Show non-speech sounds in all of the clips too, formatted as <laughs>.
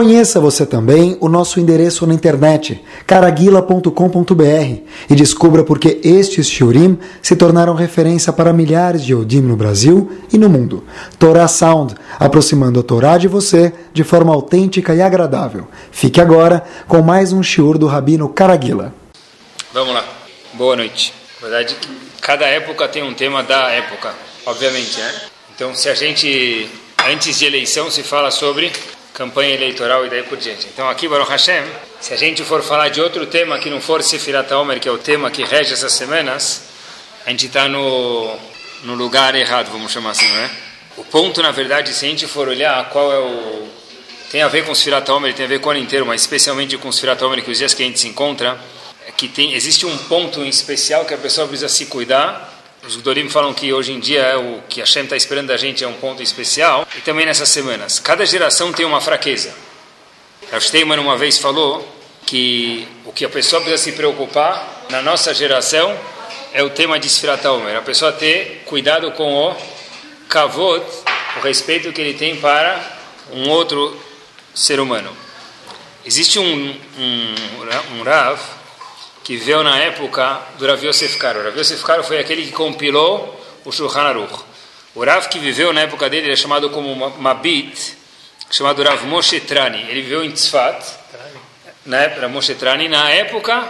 Conheça você também o nosso endereço na internet, caraguila.com.br, e descubra por que estes shiurim se tornaram referência para milhares de Yodim no Brasil e no mundo. Torah Sound, aproximando a Torá de você de forma autêntica e agradável. Fique agora com mais um shiur do Rabino Caraguila. Vamos lá. Boa noite. Na verdade, cada época tem um tema da época, obviamente, né? Então, se a gente, antes de eleição, se fala sobre campanha eleitoral e daí por diante. Então aqui, Baruch Hashem, se a gente for falar de outro tema que não for Sefirat Omer, que é o tema que rege essas semanas, a gente está no, no lugar errado, vamos chamar assim, né? O ponto, na verdade, se a gente for olhar qual é o... Tem a ver com Sefirat Omer, tem a ver com o ano inteiro, mas especialmente com Sefirat Omer, que os dias que a gente se encontra, é que tem, existe um ponto em especial que a pessoa precisa se cuidar os Gudorim falam que hoje em dia é o que a Hashem está esperando da gente é um ponto especial. E também nessas semanas. Cada geração tem uma fraqueza. Rav Steinman uma vez falou que o que a pessoa precisa se preocupar na nossa geração é o tema de Sfirat Omer. A pessoa ter cuidado com o kavod, o respeito que ele tem para um outro ser humano. Existe um, um, um Rav que viveu na época do Rav Yosef Karo. O Rav Yosef Karo foi aquele que compilou o Shulchan Aruch. O Rav que viveu na época dele, ele é chamado como Mabit, chamado Rav Moshe Trani. Ele viveu em Tzfat, na época, Moshe Trani, na época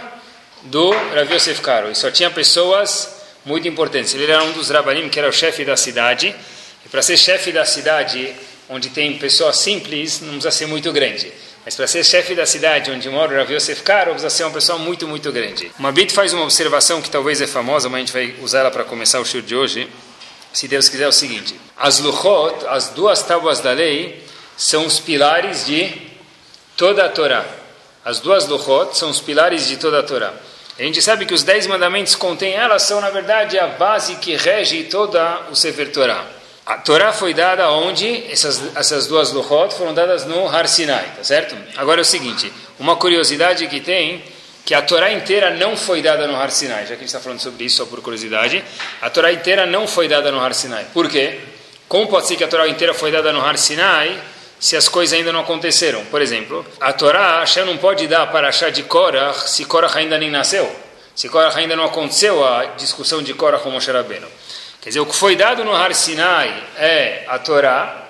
do Rav Yosef Karo. E só tinha pessoas muito importantes. Ele era um dos Rabanim, que era o chefe da cidade. E para ser chefe da cidade, onde tem pessoas simples, não precisa ser muito grande. Mas para ser chefe da cidade onde mora o Rav Yosef Karo, precisa ser uma pessoa muito, muito grande. Uma bit faz uma observação que talvez é famosa, mas a gente vai usar ela para começar o show de hoje. Se Deus quiser, é o seguinte: as luchot, as duas tábuas da lei, são os pilares de toda a Torá. As duas luchot são os pilares de toda a Torá. A gente sabe que os dez mandamentos contêm elas, são na verdade a base que rege toda o Sefer Torá. A Torá foi dada onde essas, essas duas Luchot foram dadas no Har Sinai, tá certo? Agora é o seguinte, uma curiosidade que tem, que a Torá inteira não foi dada no Har Sinai, já que a gente está falando sobre isso só por curiosidade, a Torá inteira não foi dada no Har Sinai. Por quê? Como pode ser que a Torá inteira foi dada no Har Sinai se as coisas ainda não aconteceram? Por exemplo, a Torá Hashem não pode dar para achar de Korah se Korah ainda nem nasceu, se Korah ainda não aconteceu a discussão de Korah com Moshe Rabbeinu. Quer dizer, o que foi dado no Har Sinai é a Torá,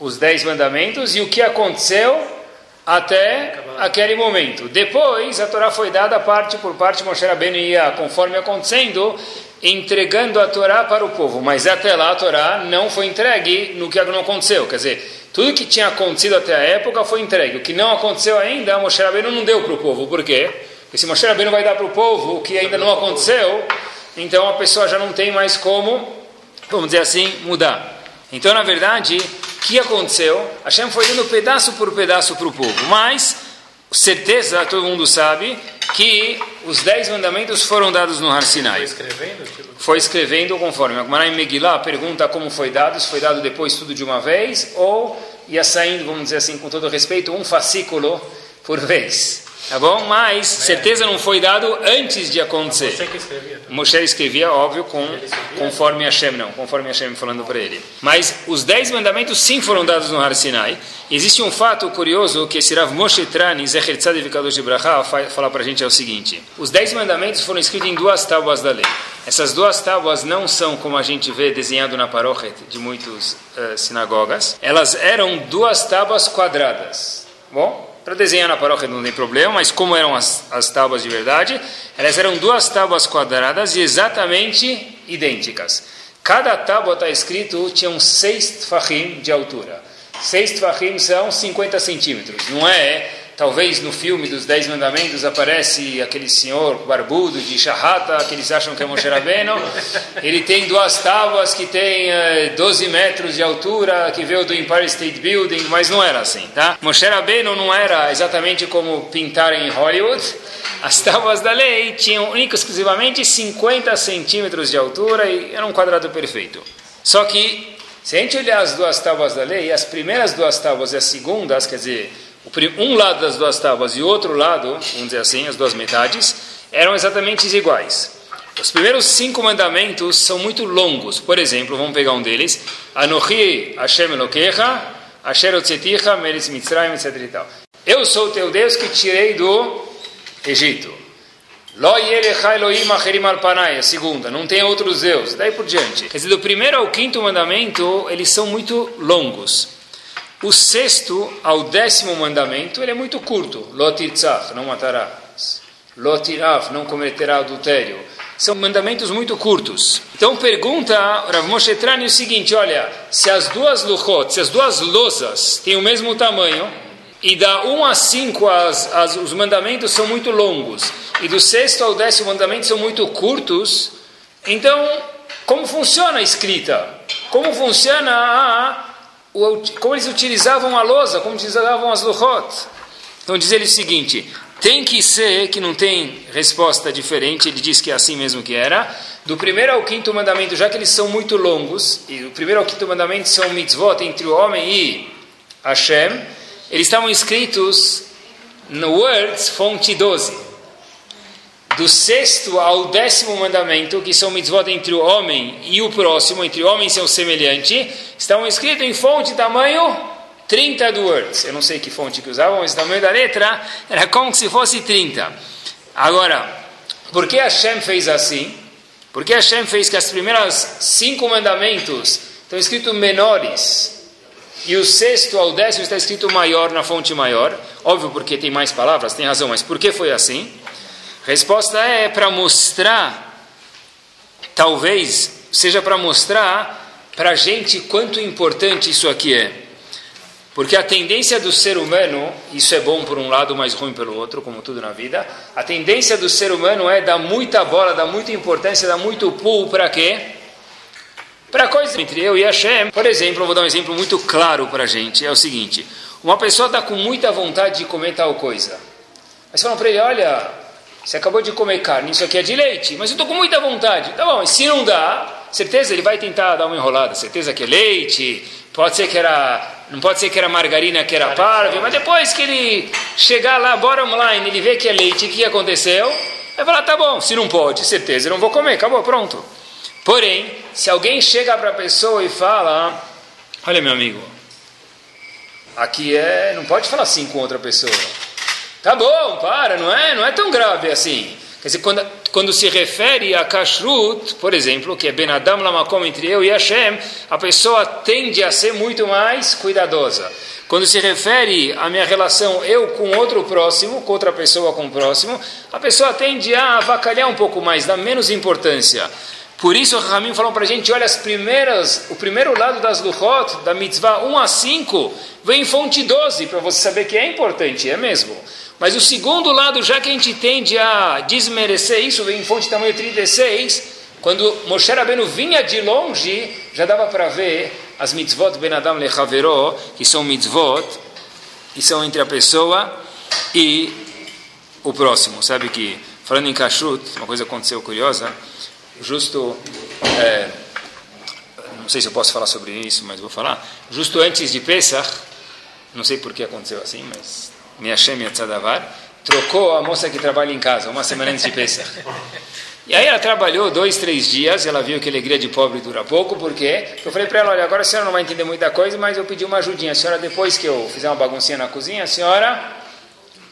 os dez mandamentos e o que aconteceu até aquele momento. Depois, a Torá foi dada parte por parte, Moshe Rabbeinu ia, conforme acontecendo, entregando a Torá para o povo. Mas até lá a Torá não foi entregue no que não aconteceu. Quer dizer, tudo que tinha acontecido até a época foi entregue. O que não aconteceu ainda, Moshe Rabbeinu não deu para o povo. Por quê? Porque se Moshe Rabbeinu vai dar para o povo o que ainda não aconteceu então a pessoa já não tem mais como, vamos dizer assim, mudar. Então, na verdade, o que aconteceu? Hashem foi dando pedaço por pedaço para o povo, mas certeza, todo mundo sabe, que os dez mandamentos foram dados no Har Sinai. Foi escrevendo? Tipo... Foi escrevendo conforme. A em Megillah pergunta como foi dado, se foi dado depois tudo de uma vez, ou ia saindo, vamos dizer assim, com todo respeito, um fascículo por vez. Tá bom? Mas certeza não foi dado antes de acontecer. Moshe que escrevia. Moshe escrevia, óbvio, com, conforme Hashem, não, conforme Hashem falando para ele. Mas os dez mandamentos sim foram dados no Har Sinai. Existe um fato curioso que esse Rav Moshe Trani, Zecher Tzadik Kadosh Bracha, fala para a gente é o seguinte. Os dez mandamentos foram escritos em duas tábuas da lei. Essas duas tábuas não são como a gente vê desenhado na paróquia de muitas uh, sinagogas. Elas eram duas tábuas quadradas. Bom, para desenhar na paróquia não tem problema, mas como eram as, as tábuas de verdade, elas eram duas tábuas quadradas e exatamente idênticas. Cada tábua está escrito, tinham seis tfahim de altura. Seis tfahim são 50 centímetros. Não é Talvez no filme dos Dez Mandamentos aparece aquele senhor barbudo de Shahata, que eles acham que é Moshe Rabbeinu. Ele tem duas tábuas que tem eh, 12 metros de altura, que veio do Empire State Building, mas não era assim, tá? Moshe Rabbeinu não era exatamente como pintar em Hollywood. As tábuas da lei tinham única exclusivamente 50 centímetros de altura e era um quadrado perfeito. Só que, se a gente olhar as duas tábuas da lei, as primeiras duas tábuas e as segundas, quer dizer, um lado das duas tábuas e o outro lado, vamos dizer assim, as duas metades, eram exatamente iguais. Os primeiros cinco mandamentos são muito longos. Por exemplo, vamos pegar um deles. Anochi Hashem Elokecha Asher Otzeticha, Meretz Mitzrayim, etc. Eu sou o teu Deus que tirei do Egito. Lo Elohim acherim al panai, a segunda, não tem outros deuses. Daí por diante. Quer dizer, do primeiro ao quinto mandamento, eles são muito longos. O sexto ao décimo mandamento, ele é muito curto. Lo tirtzach, não matarás. Lo tiraf, não cometerá adultério. São mandamentos muito curtos. Então pergunta Rav Moshe Trani o seguinte, olha, se as duas luchot, se as duas losas têm o mesmo tamanho, e da 1 a 5 as, as, os mandamentos são muito longos, e do sexto ao décimo mandamento são muito curtos, então, como funciona a escrita? Como funciona a, como eles utilizavam a lousa, como utilizavam as luchot? Então diz ele o seguinte, tem que ser que não tem resposta diferente, ele diz que é assim mesmo que era. Do primeiro ao quinto mandamento, já que eles são muito longos, e o primeiro ao quinto mandamento são mitzvot entre o homem e Hashem, eles estavam escritos no Words, fonte 12. Do sexto ao décimo mandamento, que são mitzvot entre o homem e o próximo, entre o homem e seu semelhante, estão escritos em fonte tamanho 30 do Words. Eu não sei que fonte que usavam, mas o tamanho da letra era como se fosse 30. Agora, por que Hashem fez assim? Por que Hashem fez que as primeiras cinco mandamentos estão escritos menores e o sexto ao décimo está escrito maior na fonte maior. Óbvio, porque tem mais palavras, tem razão, mas por que foi assim? Resposta é para mostrar, talvez seja para mostrar para a gente quanto importante isso aqui é. Porque a tendência do ser humano, isso é bom por um lado, mas ruim pelo outro, como tudo na vida, a tendência do ser humano é dar muita bola, dar muita importância, dar muito pulo para quê? Para coisas entre eu e Hashem, por exemplo, eu vou dar um exemplo muito claro para a gente, é o seguinte, uma pessoa está com muita vontade de comer tal coisa, mas falam para ele, olha, você acabou de comer carne, isso aqui é de leite, mas eu estou com muita vontade, tá bom, e se não dá, certeza ele vai tentar dar uma enrolada, certeza que é leite, pode ser que era, não pode ser que era margarina, que era parve, mas depois que ele chegar lá, bora online, ele vê que é leite, o que aconteceu? Vai falar, tá bom, se não pode, certeza, eu não vou comer, acabou, pronto. Porém, se alguém chega para a pessoa e fala: Olha, meu amigo, aqui é. Não pode falar assim com outra pessoa. Tá bom, para, não é, não é tão grave assim. Quer dizer, quando, quando se refere a kashrut, por exemplo, que é Ben Adam Lamakom entre eu e Hashem, a pessoa tende a ser muito mais cuidadosa. Quando se refere à minha relação eu com outro próximo, com outra pessoa com o próximo, a pessoa tende a avacalhar um pouco mais, dar menos importância. Por isso, o Ramim falou para a gente: olha, as primeiras, o primeiro lado das Luchot, da mitzvah 1 a 5, vem em fonte 12, para você saber que é importante, é mesmo. Mas o segundo lado, já que a gente tende a desmerecer isso, vem em fonte tamanho 36, quando Moshe Rabbeinu vinha de longe, já dava para ver as mitzvot Ben Adam Lechaveró, que são mitzvot, que são entre a pessoa e o próximo. Sabe que, falando em kashrut, uma coisa aconteceu curiosa, justo, é, não sei se eu posso falar sobre isso, mas vou falar, justo antes de Pesach, não sei por que aconteceu assim, mas me achei minha tzadavar, trocou a moça que trabalha em casa, uma semana antes de Pesach. E aí ela trabalhou dois, três dias, ela viu que a alegria de pobre dura pouco, porque eu falei para ela, olha, agora a senhora não vai entender muita coisa, mas eu pedi uma ajudinha. A senhora, depois que eu fizer uma baguncinha na cozinha, a senhora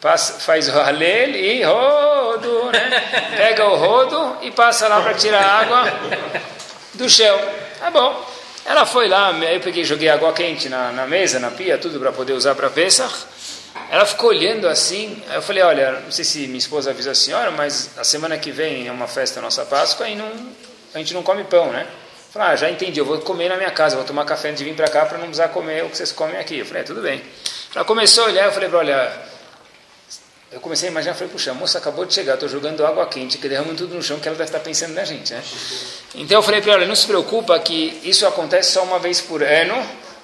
passa, faz o halel e rodo, né? Pega o rodo e passa lá para tirar a água do chão. Tá bom. Ela foi lá, eu peguei, joguei água quente na, na mesa, na pia, tudo para poder usar para Pesach. Ela ficou olhando assim. Eu falei: Olha, não sei se minha esposa avisa a senhora, mas a semana que vem é uma festa nossa Páscoa e não, a gente não come pão, né? Eu falei: Ah, já entendi, eu vou comer na minha casa, vou tomar café antes de vir para cá para não precisar comer o que vocês comem aqui. Eu falei: é, Tudo bem. Ela começou a olhar, eu falei: Olha, eu comecei a imaginar, falei, puxa, a moça acabou de chegar, estou jogando água quente, que derrama tudo no chão, que ela deve estar pensando na gente, né? Então eu falei para ela, não se preocupa que isso acontece só uma vez por ano,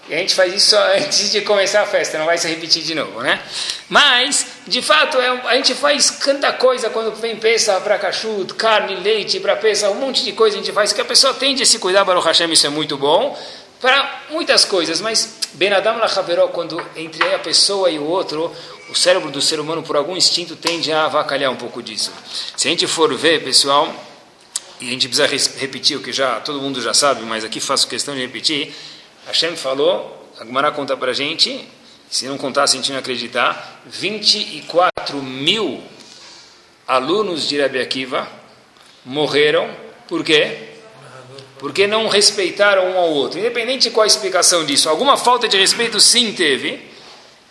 e a gente faz isso <laughs> antes de começar a festa, não vai se repetir de novo, né? Mas, de fato, é, a gente faz tanta coisa quando vem peça para cachudo, carne, leite, para peça, um monte de coisa a gente faz, que a pessoa tende a se cuidar, o Hashem, isso é muito bom, para muitas coisas, mas Ben Adam Lachaveró, quando entre a pessoa e o outro, o cérebro do ser humano, por algum instinto, tende a avacalhar um pouco disso. Se a gente for ver, pessoal, e a gente precisa repetir o que já todo mundo já sabe, mas aqui faço questão de repetir, Hashem falou, a Gemara conta para a gente, se não contasse a gente não acreditar, 24 mil alunos de Rebbe Akiva morreram, por quê? Porque não respeitaram um ao outro. Independente de qual a explicação disso, alguma falta de respeito sim teve,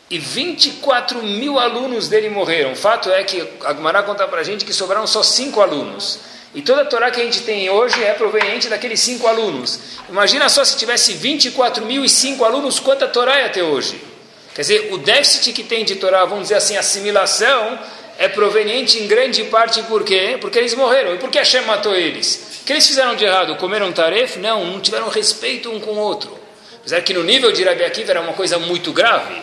e 24 mil alunos dele morreram. O fato é que a Gemara conta para a gente que sobraram só cinco alunos. E toda a Torá que a gente tem hoje é proveniente daqueles cinco alunos. Imagina só se tivesse 24 mil e cinco alunos, quanta Torá ia ter hoje? Quer dizer, o déficit que tem de Torá, vamos dizer assim, assimilação, é proveniente em grande parte por quê? Porque eles morreram. E por que Hashem matou eles? O que eles fizeram de errado? Comeram taref? Não, não tiveram respeito um com o outro. Apesar que no nível de Rabi Akiva era uma coisa muito grave.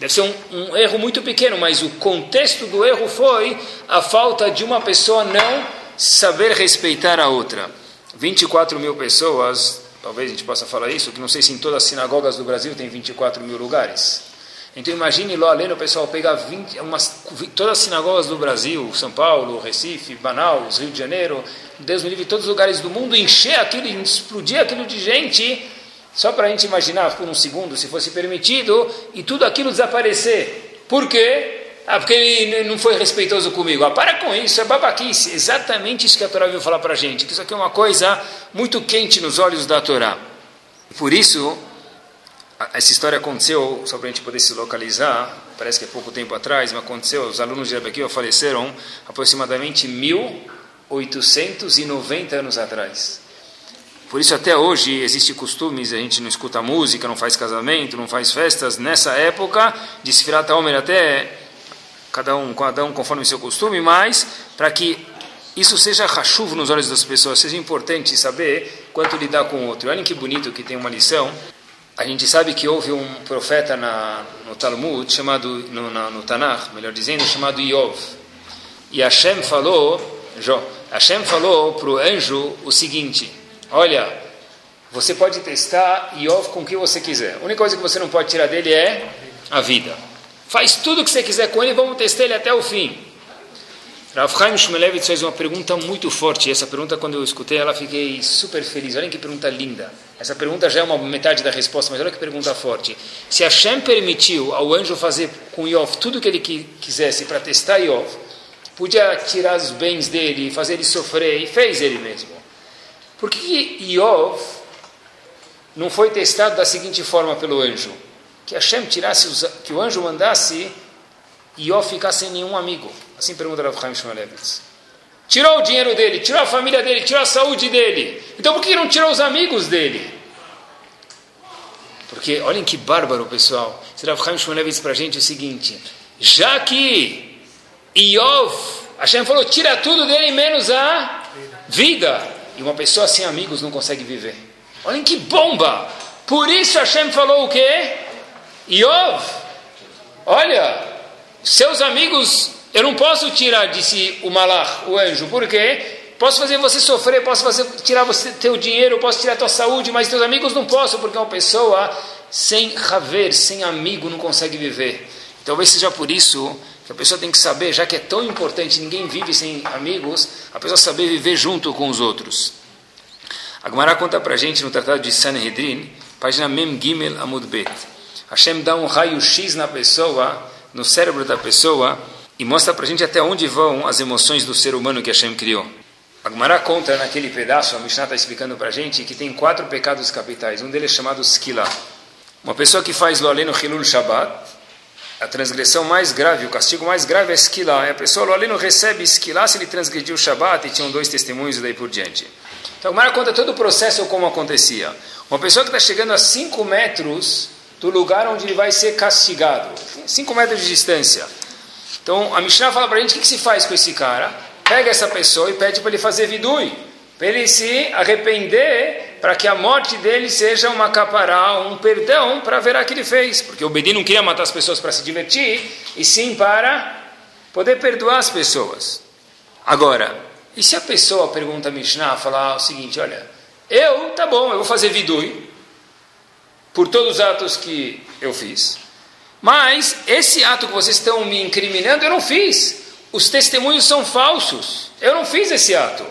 Deve ser um, um, erro muito pequeno, mas o contexto do erro foi a falta de uma pessoa não saber respeitar a outra. 24 mil pessoas, talvez a gente possa falar isso, que não sei se em todas as sinagogas do Brasil tem 24 mil lugares. Então imagine lá além o pessoal pegar 20, umas, todas as sinagogas do Brasil, São Paulo, Recife, Manaus, Rio de Janeiro, Deus me livre, todos os lugares do mundo, encher aquilo, explodir aquilo de gente só para a gente imaginar por um segundo, se fosse permitido, e tudo aquilo desaparecer. Por quê? Ah, porque ele não foi respeitoso comigo. Ah, para com isso, é babaquice. Exatamente isso que a Torá veio falar para a gente. Que isso aqui é uma coisa muito quente nos olhos da Torá. Por isso, essa história aconteceu, só para a gente poder se localizar, parece que é pouco tempo atrás, mas aconteceu, os alunos de Rebequiva faleceram aproximadamente 1890 anos atrás. Por isso até hoje existe costumes, a gente não escuta música, não faz casamento, não faz festas nessa época, de Sfirat Homer até cada um, cada um conforme o seu costume, mas para que isso seja rachuvo nos olhos das pessoas, seja importante saber quanto lidar com o outro. Olhem que bonito que tem uma lição. A gente sabe que houve um profeta na, no Talmud, chamado, no, na, no Tanakh, melhor dizendo, chamado Iov. E Hashem falou, Jó, Hashem falou para o anjo o seguinte, Olha, você pode testar Iov com o que você quiser. A única coisa que você não pode tirar dele é a vida. Faz tudo o que você quiser com ele e vamos testar ele até o fim. Rav Chaim Shmulevitz fez uma pergunta muito forte. Essa pergunta, quando eu escutei ela, fiquei super feliz. Olha que pergunta linda. Essa pergunta já é uma metade da resposta, mas olha que pergunta forte. Se Hashem permitiu ao anjo fazer com Iov tudo o que ele quisesse para testar Iov, podia tirar os bens dele, fazer ele sofrer, e fez ele mesmo. Por que Iov não foi testado da seguinte forma pelo anjo? Que Hashem tirasse, os, que o anjo mandasse Iov ficar sem nenhum amigo. Assim pergunta Rav Chaim Shmulevitz. Tirou o dinheiro dele, tirou a família dele, tirou a saúde dele. Então por que não tirou os amigos dele? Porque, olhem que bárbaro, pessoal. Rav Chaim Shmulevitz para a gente o seguinte. Já que Iov, Hashem falou, tira tudo dele menos a vida. E uma pessoa sem amigos não consegue viver. Olhem que bomba! Por isso Hashem falou o quê? Iov, olha, seus amigos eu não posso tirar, disse o malach, o anjo, por quê? Posso fazer você sofrer, posso fazer, tirar você teu dinheiro, posso tirar tua saúde, mas teus amigos não posso, porque uma pessoa sem haver, sem amigo, não consegue viver. Talvez seja por isso que a pessoa tem que saber, já que é tão importante, ninguém vive sem amigos, a pessoa saber viver junto com os outros. A Gemara conta para gente no Tratado de Sanhedrin, página Mem Gimel Amud Bet. Hashem dá um raio-x na pessoa, no cérebro da pessoa, e mostra para a gente até onde vão as emoções do ser humano que Hashem criou. A conta naquele pedaço, a Mishnah está explicando para a gente, que tem quatro pecados capitais. Um deles é chamado Skila. Uma pessoa que faz lo aleno Hilul Shabbat, a transgressão mais grave, o castigo mais grave é esquilar. A pessoa ali não recebe esquilar se ele transgrediu o Shabat e tinham dois testemunhos e daí por diante. Então, o Mar conta todo o processo como acontecia. Uma pessoa que está chegando a 5 metros do lugar onde ele vai ser castigado, 5 metros de distância. Então, a Mishnah fala para a gente o que, que se faz com esse cara. Pega essa pessoa e pede para ele fazer vidui, para ele se arrepender para que a morte dele seja uma capará, um perdão para ver que ele fez. Porque o Bedin não queria matar as pessoas para se divertir, e sim para poder perdoar as pessoas. Agora, e se a pessoa pergunta a Mishnah, falar o seguinte, olha, eu, tá bom, eu vou fazer vidui por todos os atos que eu fiz, mas esse ato que vocês estão me incriminando, eu não fiz. Os testemunhos são falsos. Eu não fiz esse ato.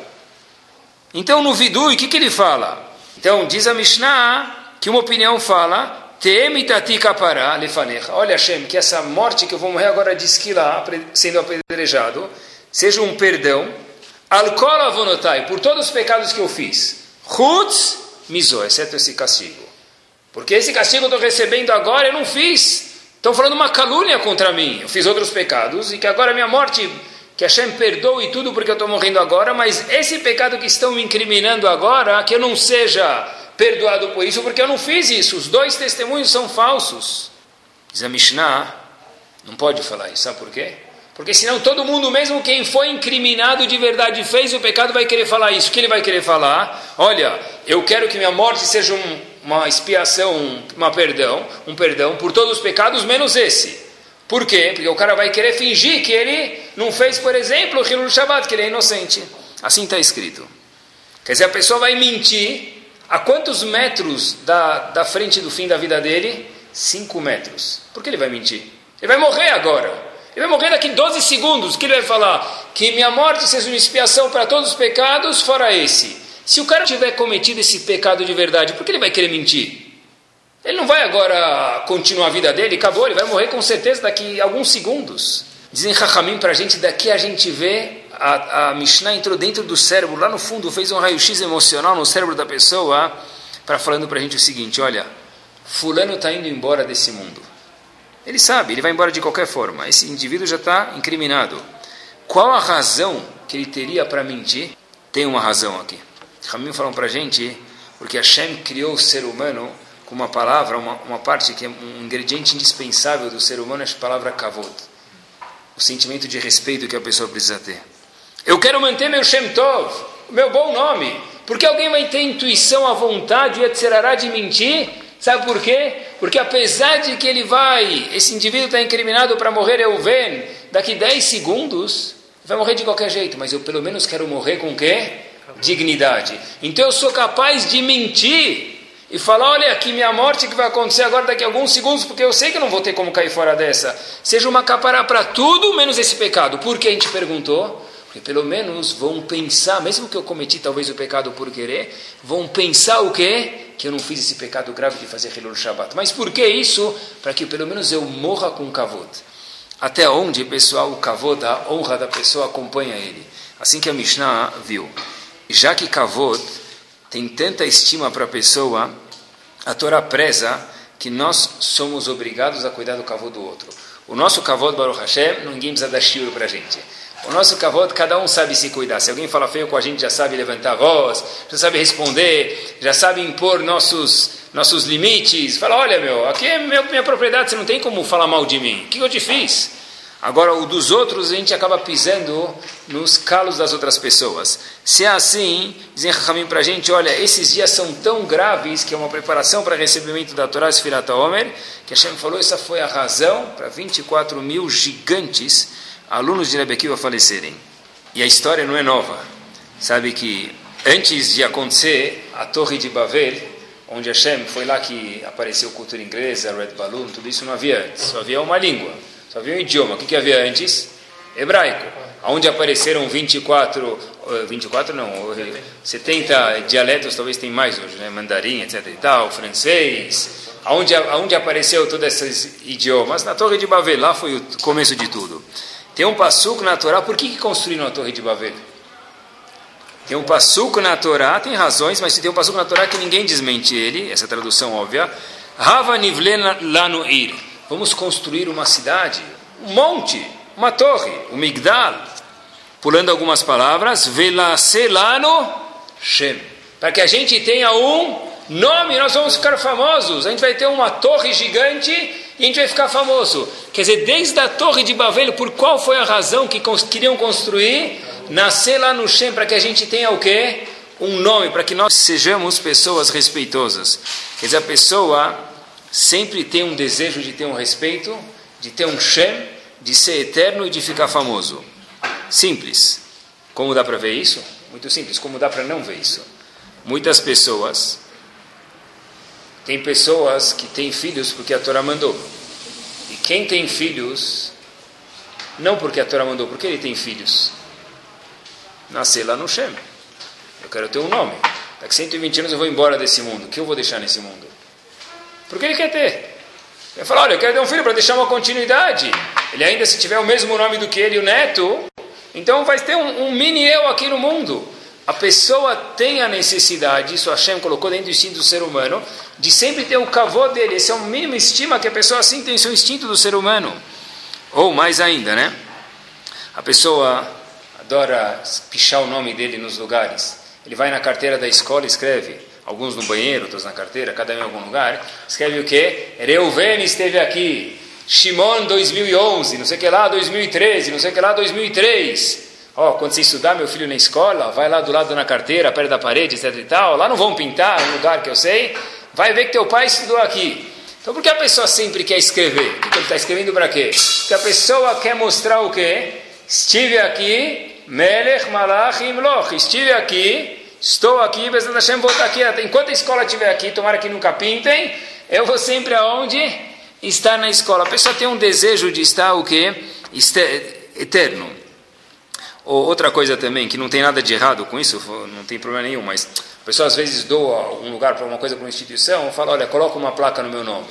Então, no vidui, o que, que ele fala? Então, diz a Mishnah que uma opinião fala Teemitati kapará lefanecha. Olha, Hashem, que essa morte que eu vou morrer agora de esquila, sendo apedrejado, seja um perdão. Alcool avonotai, por todos os pecados que eu fiz. Chutz miso, exceto esse castigo. Porque esse castigo eu estou recebendo agora, eu não fiz. Estão falando uma calúnia contra mim. Eu fiz outros pecados e que agora a minha morte, que Hashem perdoe tudo porque eu estou morrendo agora, mas esse pecado que estão me incriminando agora, que eu não seja perdoado por isso, porque eu não fiz isso. Os dois testemunhos são falsos. Diz a Mishnah, não pode falar isso, sabe por quê? Porque senão todo mundo, mesmo quem foi incriminado de verdade fez o pecado, vai querer falar isso. O que ele vai querer falar? Olha, eu quero que minha morte seja um, uma expiação, um, uma perdão, um perdão por todos os pecados, menos esse. Por quê? Porque o cara vai querer fingir que ele não fez, por exemplo, o Hilul Shabbat, que ele é inocente. Assim está escrito. Quer dizer, a pessoa vai mentir a quantos metros da, da frente do fim da vida dele? Cinco metros. Por que ele vai mentir? Ele vai morrer agora. Ele vai morrer daqui 12 segundos. O que ele vai falar? Que minha morte seja uma expiação para todos os pecados, fora esse. Se o cara tiver cometido esse pecado de verdade, por que ele vai querer mentir? Ele não vai agora continuar a vida dele, acabou, ele vai morrer com certeza daqui a alguns segundos. Dizem Rahamim para a gente, daqui a gente vê a, a Mishnah entrou dentro do cérebro, lá no fundo, fez um raio-x emocional no cérebro da pessoa, para falando para a gente o seguinte: olha, Fulano está indo embora desse mundo. Ele sabe, ele vai embora de qualquer forma. Esse indivíduo já está incriminado. Qual a razão que ele teria para mentir? Tem uma razão aqui. Ramim falou para a gente, porque Hashem criou o ser humano com uma palavra, uma, uma parte que é um ingrediente indispensável do ser humano, é a palavra kavod. O sentimento de respeito que a pessoa precisa ter. Eu quero manter meu Shem Tov, meu bom nome. Porque alguém vai ter intuição, a vontade e a de mentir? Sabe por quê? Porque apesar de que ele vai, esse indivíduo está incriminado para morrer, eu venho, daqui 10 segundos, vai morrer de qualquer jeito, mas eu pelo menos quero morrer com o quê? Dignidade. Então eu sou capaz de mentir e falar: olha, aqui minha morte que vai acontecer agora daqui a alguns segundos, porque eu sei que não vou ter como cair fora dessa. Seja uma capará para tudo menos esse pecado. Por que a gente perguntou? Porque pelo menos vão pensar, mesmo que eu cometi talvez o pecado por querer, vão pensar o quê? Que eu não fiz esse pecado grave de fazer Hilul Shabbat. Mas por que isso? Para que pelo menos eu morra com kavod. Até onde, pessoal, o kavod, a honra da pessoa acompanha ele. Assim que a Mishnah viu. Já que kavod tem tanta estima para a pessoa, a Torá preza que nós somos obrigados a cuidar do kavod do outro. O nosso kavod, Baruch Hashem, ninguém precisa dar shiur para a gente. O nosso kavod, cada um sabe se cuidar. Se alguém fala feio com a gente, já sabe levantar a voz, já sabe responder, já sabe impor nossos, nossos limites. Fala, olha meu, aqui é meu, minha propriedade, você não tem como falar mal de mim. O que eu te fiz? Agora, o dos outros, a gente acaba pisando nos calos das outras pessoas. Se é assim, dizem Rahamim para a gente, olha, esses dias são tão graves que é uma preparação para recebimento da Torá Sfirata Omer, que Hashem falou, essa foi a razão para 24 mil gigantes alunos de Rebbe Akiva falecerem. E a história não é nova. Sabe que antes de acontecer a Torre de Babel, onde Hashem foi lá que apareceu cultura inglesa, Red Balloon, tudo isso não havia antes. Só havia uma língua, só havia um idioma. O que, que havia antes? Hebraico. Onde apareceram 24, 24 não, 70 dialetos, talvez tem mais hoje, né? mandarim, etc e tal, francês. Aonde, aonde apareceu todos esses idiomas? Na Torre de Babel, lá foi o começo de tudo. Tem um passuco na Torá, por que, que construíram a Torre de Babel? Tem um passuco na Torá, tem razões, mas tem um passuco na Torá que ninguém desmente ele, essa tradução óbvia. Rava nivlen lanu ir. Vamos construir uma cidade, um monte, uma torre, um migdal. Pulando algumas palavras, velaselano shem. Para que a gente tenha um nome, nós vamos ficar famosos. A gente vai ter uma torre gigante e a gente vai ficar famoso. Quer dizer, desde a torre de Babel, por qual foi a razão que queriam construir? Nascer lá no Shem para que a gente tenha o quê? Um nome, para que nós sejamos pessoas respeitosas. Quer dizer, a pessoa sempre tem um desejo de ter um respeito, de ter um Shem, de ser eterno e de ficar famoso. Simples. Como dá para ver isso? Muito simples. Como dá para não ver isso? Muitas pessoas tem pessoas que têm filhos porque a Torá mandou. E quem tem filhos, não porque a Torá mandou, porque ele tem filhos. Nascer lá no Shem. Eu quero ter um nome. Daqui 120 anos eu vou embora desse mundo. O que eu vou deixar nesse mundo? Porque ele quer ter. Ele fala, olha, eu quero ter um filho para deixar uma continuidade. Ele ainda, se tiver o mesmo nome do que ele, o neto, então vai ter um, um mini eu aqui no mundo. A pessoa tem a necessidade, isso Hashem colocou dentro do instinto do ser humano, de sempre ter o cavô dele. Esse é o mínimo estima que a pessoa assim tem seu instinto do ser humano. Ou mais ainda, né? A pessoa adora pichar o nome dele nos lugares. Ele vai na carteira da escola e escreve, alguns no banheiro, outros na carteira, cada um em algum lugar, escreve o quê? Reuven esteve aqui, Shimon 2011, não sei o que lá 2013, não sei o que lá 2003. Ó, oh, quando você estudar meu filho na escola, vai lá do lado na carteira, perto da parede, etc e tal, lá não vão pintar, um lugar que eu sei, vai ver que teu pai estudou aqui. Então por que a pessoa sempre quer escrever? O que ele está escrevendo para quê? Porque a pessoa quer mostrar o quê? Estive aqui, Melech Malach Imloch. Estive aqui, estou aqui, Bezat Hashem vou estar aqui. Enquanto a escola estiver aqui, tomara que nunca pintem, eu vou sempre aonde? Estar na escola. A pessoa tem um desejo de estar o quê? Eterno. Ou outra coisa também, que não tem nada de errado com isso, não tem problema nenhum, mas a pessoa às vezes doa um lugar para uma coisa, para uma instituição, fala, olha, coloca uma placa no meu nome.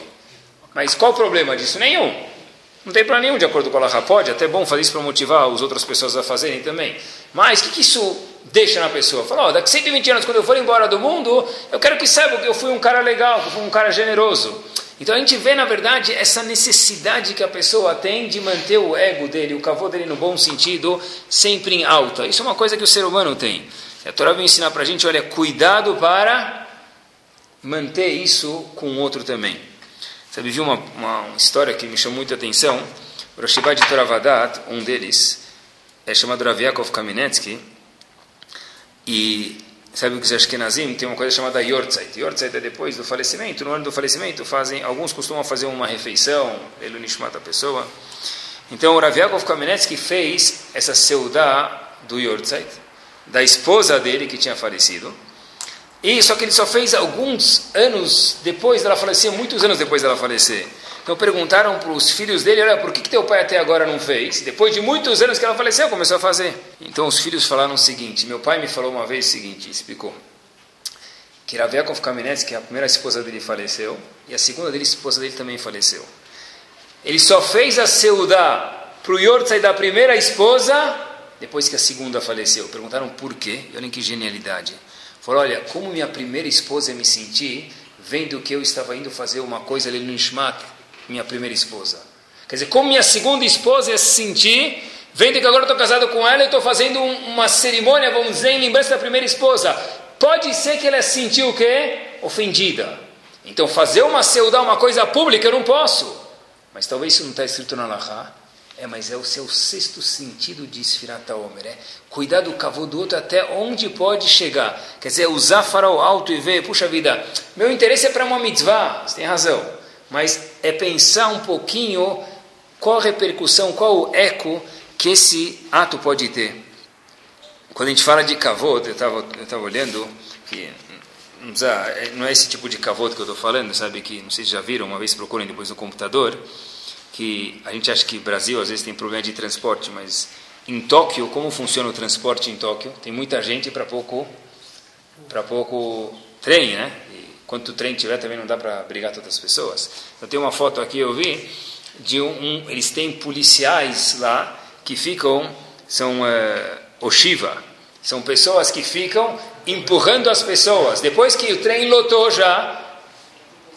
Mas qual o problema disso? Nenhum. Não tem problema nenhum, de acordo com a Laha, pode, até bom fazer isso para motivar as outras pessoas a fazerem também. Mas o que, que isso deixa na pessoa? Fala, oh, daqui 120 anos, quando eu for embora do mundo, eu quero que saibam que eu fui um cara legal, que eu fui um cara generoso. Então a gente vê, na verdade, essa necessidade que a pessoa tem de manter o ego dele, o cavô dele no bom sentido, sempre em alta. Isso é uma coisa que o ser humano tem. A Torá vem ensinar para a gente, olha, cuidado para manter isso com o outro também. Sabe, vi uma, uma, história que me chamou muita atenção. O Roshibad de Toravadat, um deles, é chamado Raviakov Kamenetsky, e sabe o que os Ashkenazim tem uma coisa chamada Yortzeit. Yortzeit é depois do falecimento. No ano do falecimento, fazem, alguns costumam fazer uma refeição, ele nishmat a pessoa. Então, o Raviakov Kamenetsky fez essa seudá do Yortzeit, da esposa dele que tinha falecido, e só que ele só fez alguns anos depois dela falecer, muitos anos depois dela falecer. Então perguntaram para os filhos dele, olha, por que, que teu pai até agora não fez? Depois de muitos anos que ela faleceu, começou a fazer. Então os filhos falaram o seguinte, meu pai me falou uma vez o seguinte, explicou, que Raviakov Kamenetsky, que a primeira esposa dele faleceu, e a segunda dele, a esposa dele também faleceu. Ele só fez a seudá para o Yortzai da primeira esposa, depois que a segunda faleceu. Perguntaram por quê, e olhem que genialidade. Falou, olha, como minha primeira esposa me senti vendo que eu estava indo fazer uma coisa ali no Ishmat, minha primeira esposa. Quer dizer, como minha segunda esposa ia se sentir vendo que agora estou casado com ela e estou fazendo uma cerimônia, vamos dizer, em lembrança da primeira esposa. Pode ser que ela sentiu o quê? Ofendida. Então fazer uma seudá, uma coisa pública, eu não posso. Mas talvez isso não está escrito na Lahá. É, mas é o seu sexto sentido de Sfirata Omer. É cuidar do cavô do outro até onde pode chegar. Quer dizer, usar farol alto e ver, puxa vida, meu interesse é para uma mitzvah, você tem razão. Mas é pensar um pouquinho qual repercussão, qual o eco que esse ato pode ter. Quando a gente fala de cavô, eu estava eu tava olhando, que não é esse tipo de cavô que eu estou falando, sabe, que não sei se já viram, uma vez procurem depois no computador, que a gente acha que Brasil às vezes tem problema de transporte, mas em Tóquio, como funciona o transporte em Tóquio? Tem muita gente para pouco para pouco trem, né? Quanto trem tiver também não dá para brigar todas as pessoas. Eu tenho uma foto aqui eu vi de um, um eles têm policiais lá que ficam são uh, Oshiva, são pessoas que ficam empurrando as pessoas. Depois que o trem lotou já,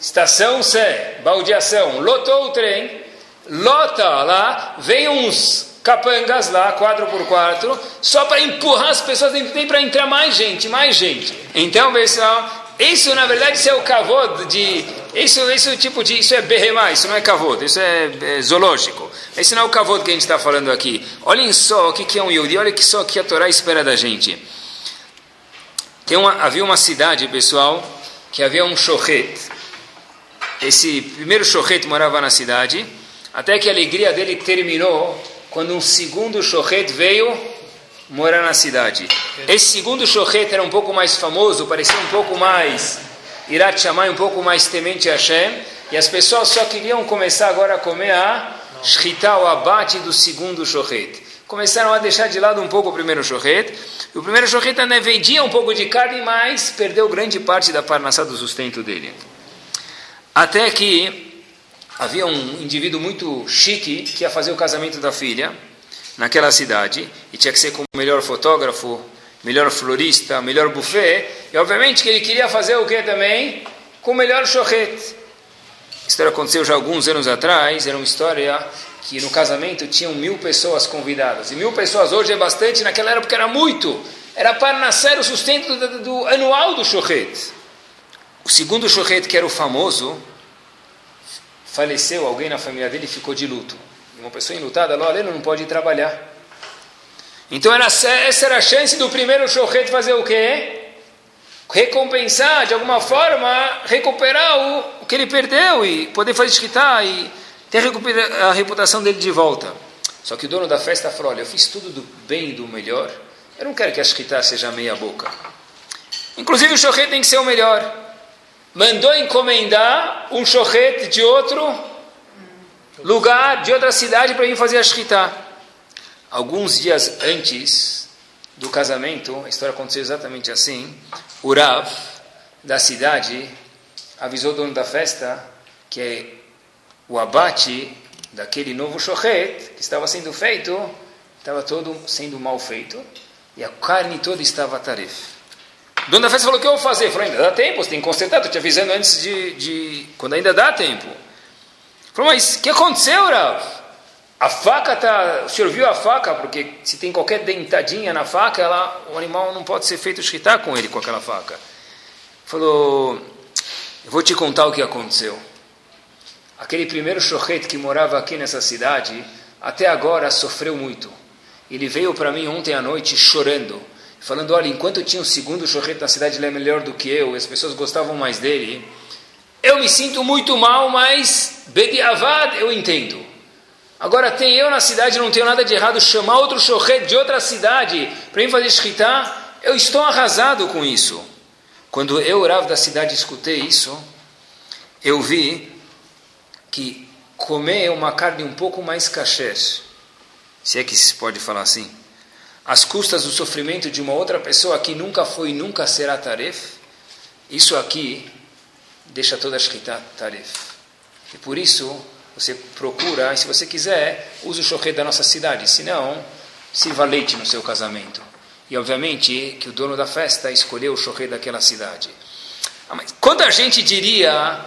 estação C, baldeação, lotou o trem, lota lá, vem uns capangas lá, quatro por quatro, só para empurrar as pessoas, tem para entrar mais gente, mais gente. Então, pessoal, isso na verdade isso é o cavod de isso isso tipo de isso é berremá, isso não é cavod, isso é, é zoológico. Esse não é o cavod que a gente está falando aqui. Olhem só o que, que é um Yudi, olha que só que a Torá espera da gente. Tem uma, havia uma cidade, pessoal, que havia um shochet. Esse primeiro shochet morava na cidade até que a alegria dele terminou quando um segundo Shochet veio morar na cidade. Esse segundo Shochet era um pouco mais famoso, parecia um pouco mais Irat um pouco mais temente a Hashem, e as pessoas só queriam começar agora a comer a Shchita, o abate do segundo Shochet. Começaram a deixar de lado um pouco o primeiro Shochet, e o primeiro Shochet ainda vendia um pouco de carne, mas perdeu grande parte da parnassá do sustento dele. Até que havia um indivíduo muito chique que ia fazer o casamento da filha naquela cidade e tinha que ser com o melhor fotógrafo, melhor florista, melhor buffet. E obviamente que ele queria fazer o que também? Com o melhor chorrete. A história aconteceu já alguns anos atrás, era uma história que no casamento tinham mil pessoas convidadas. E mil pessoas hoje é bastante, naquela época era muito. Era para nascer o sustento do, do anual do chorrete. O segundo chorrete, que era o famoso, faleceu, alguém na família dele ficou de luto. Uma pessoa enlutada, ele não pode ir trabalhar. Então era, essa era a chance do primeiro chorrete fazer o quê? Recompensar, de alguma forma, recuperar o, o que ele perdeu e poder fazer escritar e ter a reputação dele de volta. Só que o dono da festa falou: Olha, eu fiz tudo do bem e do melhor, eu não quero que a escrita seja meia-boca. Inclusive o chorrete tem que ser o melhor. Mandou encomendar um chorrete de outro lugar, de outra cidade, para ir fazer a escrita. Alguns dias antes do casamento, a história aconteceu exatamente assim: o Rav da cidade avisou o dono da festa que o abate daquele novo shochet que estava sendo feito estava todo sendo mal feito e a carne toda estava tarefa. O dono da festa falou: O que eu vou fazer? Falou: Ainda dá tempo, você tem que consertar. Estou te avisando antes de, de. quando ainda dá tempo. Falou: Mas o que aconteceu, Rav? A faca está. O senhor viu a faca? Porque se tem qualquer dentadinha na faca, ela, o animal não pode ser feito shritar com ele, com aquela faca. Falou: Eu vou te contar o que aconteceu. Aquele primeiro shochet que morava aqui nessa cidade, até agora sofreu muito. Ele veio para mim ontem à noite chorando, falando: Olha, enquanto tinha o segundo shochet na cidade, ele é melhor do que eu, as pessoas gostavam mais dele. Eu me sinto muito mal, mas Bediavad eu entendo. Agora tem eu na cidade, não tenho nada de errado, chamar outro shochet de outra cidade para mim fazer shkita, eu estou arrasado com isso. Quando eu, orava da cidade, escutei isso, eu vi que comer uma carne um pouco mais kasher, se é que se pode falar assim, às custas do sofrimento de uma outra pessoa que nunca foi e nunca será taref, isso aqui deixa toda a shkita taref. E por isso, você procura, e se você quiser, use o shochet da nossa cidade, se não, sirva leite no seu casamento. E obviamente que o dono da festa escolheu o shochet daquela cidade. Ah, mas quanta gente diria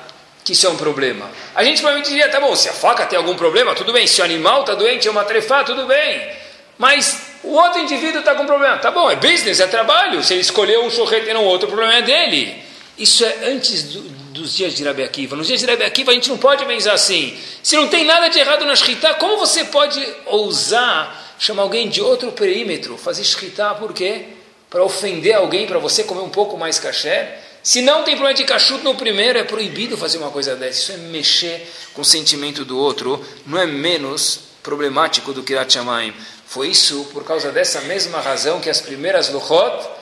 que isso é um problema. A gente provavelmente diria, tá bom, se a faca tem algum problema, tudo bem. Se o animal está doente, é uma trefá, tudo bem. Mas o outro indivíduo está com problema. Tá bom, é business, é trabalho. Se ele escolheu um chorrete e não outro, o problema é dele. Isso é antes do, dos dias de Rabi Akiva. Nos dias de Rabi Akiva a gente não pode pensar assim. Se não tem nada de errado na Shkita, como você pode ousar chamar alguém de outro perímetro, fazer Shkita, por quê? Para ofender alguém, para você comer um pouco mais caché? Se não tem problema de cachuto no primeiro, é proibido fazer uma coisa dessa. Isso é mexer com o sentimento do outro. Não é menos problemático do que a Shamaim. Foi isso, por causa dessa mesma razão, que as primeiras Luchot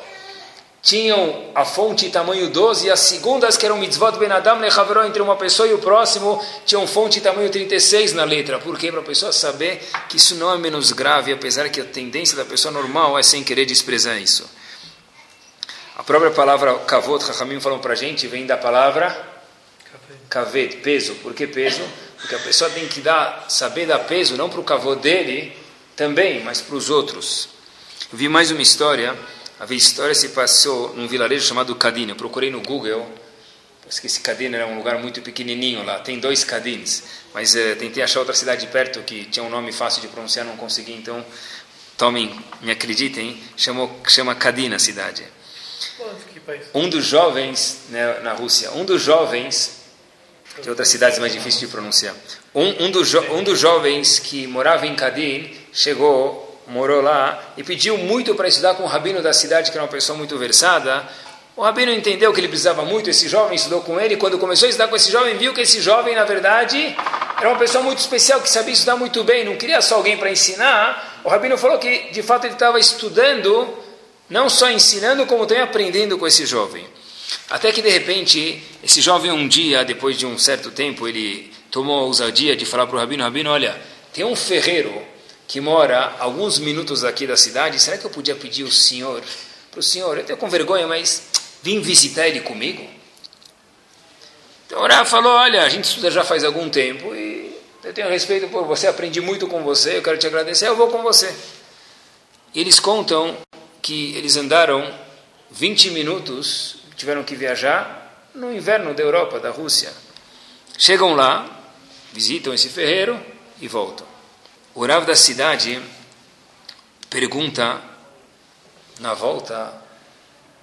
tinham a fonte tamanho 12 e as segundas, que eram mitzvot ben adam lechavro, entre uma pessoa e o próximo, tinham fonte tamanho 36 na letra. Por quê? Para a pessoa saber que isso não é menos grave, apesar que a tendência da pessoa normal é sem querer desprezar isso. A própria palavra kavod, Chachamim falam para a gente, vem da palavra kaved, peso. Por que peso? Porque a pessoa tem que dar, saber dar peso, não para o kavod dele também, mas para os outros. Eu vi mais uma história. A história se passou num vilarejo chamado Cadine. Eu procurei no Google. Esqueci Cadine era um lugar muito pequenininho lá. Tem dois Cadines. Mas uh, tentei achar outra cidade perto que tinha um nome fácil de pronunciar, não consegui. Então, tomem, me acreditem, chamou, chama Cadina a cidade. Um dos jovens, né, na Rússia, um dos jovens, tem outras cidades mais difíceis de pronunciar, um, um, dos, um dos jovens que morava em Kadin chegou, morou lá e pediu muito para estudar com o rabino da cidade, que era uma pessoa muito versada. O rabino entendeu que ele precisava muito, esse jovem estudou com ele, quando começou a estudar com esse jovem, viu que esse jovem, na verdade, era uma pessoa muito especial, que sabia estudar muito bem, não queria só alguém para ensinar. O rabino falou que, de fato, ele estava estudando não só ensinando, como também aprendendo com esse jovem. Até que de repente, esse jovem um dia, depois de um certo tempo, ele tomou a ousadia de falar para o rabino: Rabino, olha, tem um ferreiro que mora alguns minutos aqui da cidade, será que eu podia pedir o senhor, para o senhor, eu tenho com vergonha, mas vim visitar ele comigo? Então o Rav falou, olha, a gente estuda já faz algum tempo e eu tenho respeito por você, aprendi muito com você, eu quero te agradecer, eu vou com você. E eles contam que eles andaram 20 minutos, tiveram que viajar no inverno da Europa, da Rússia. Chegam lá, visitam esse ferreiro e voltam. O Rav da cidade pergunta na volta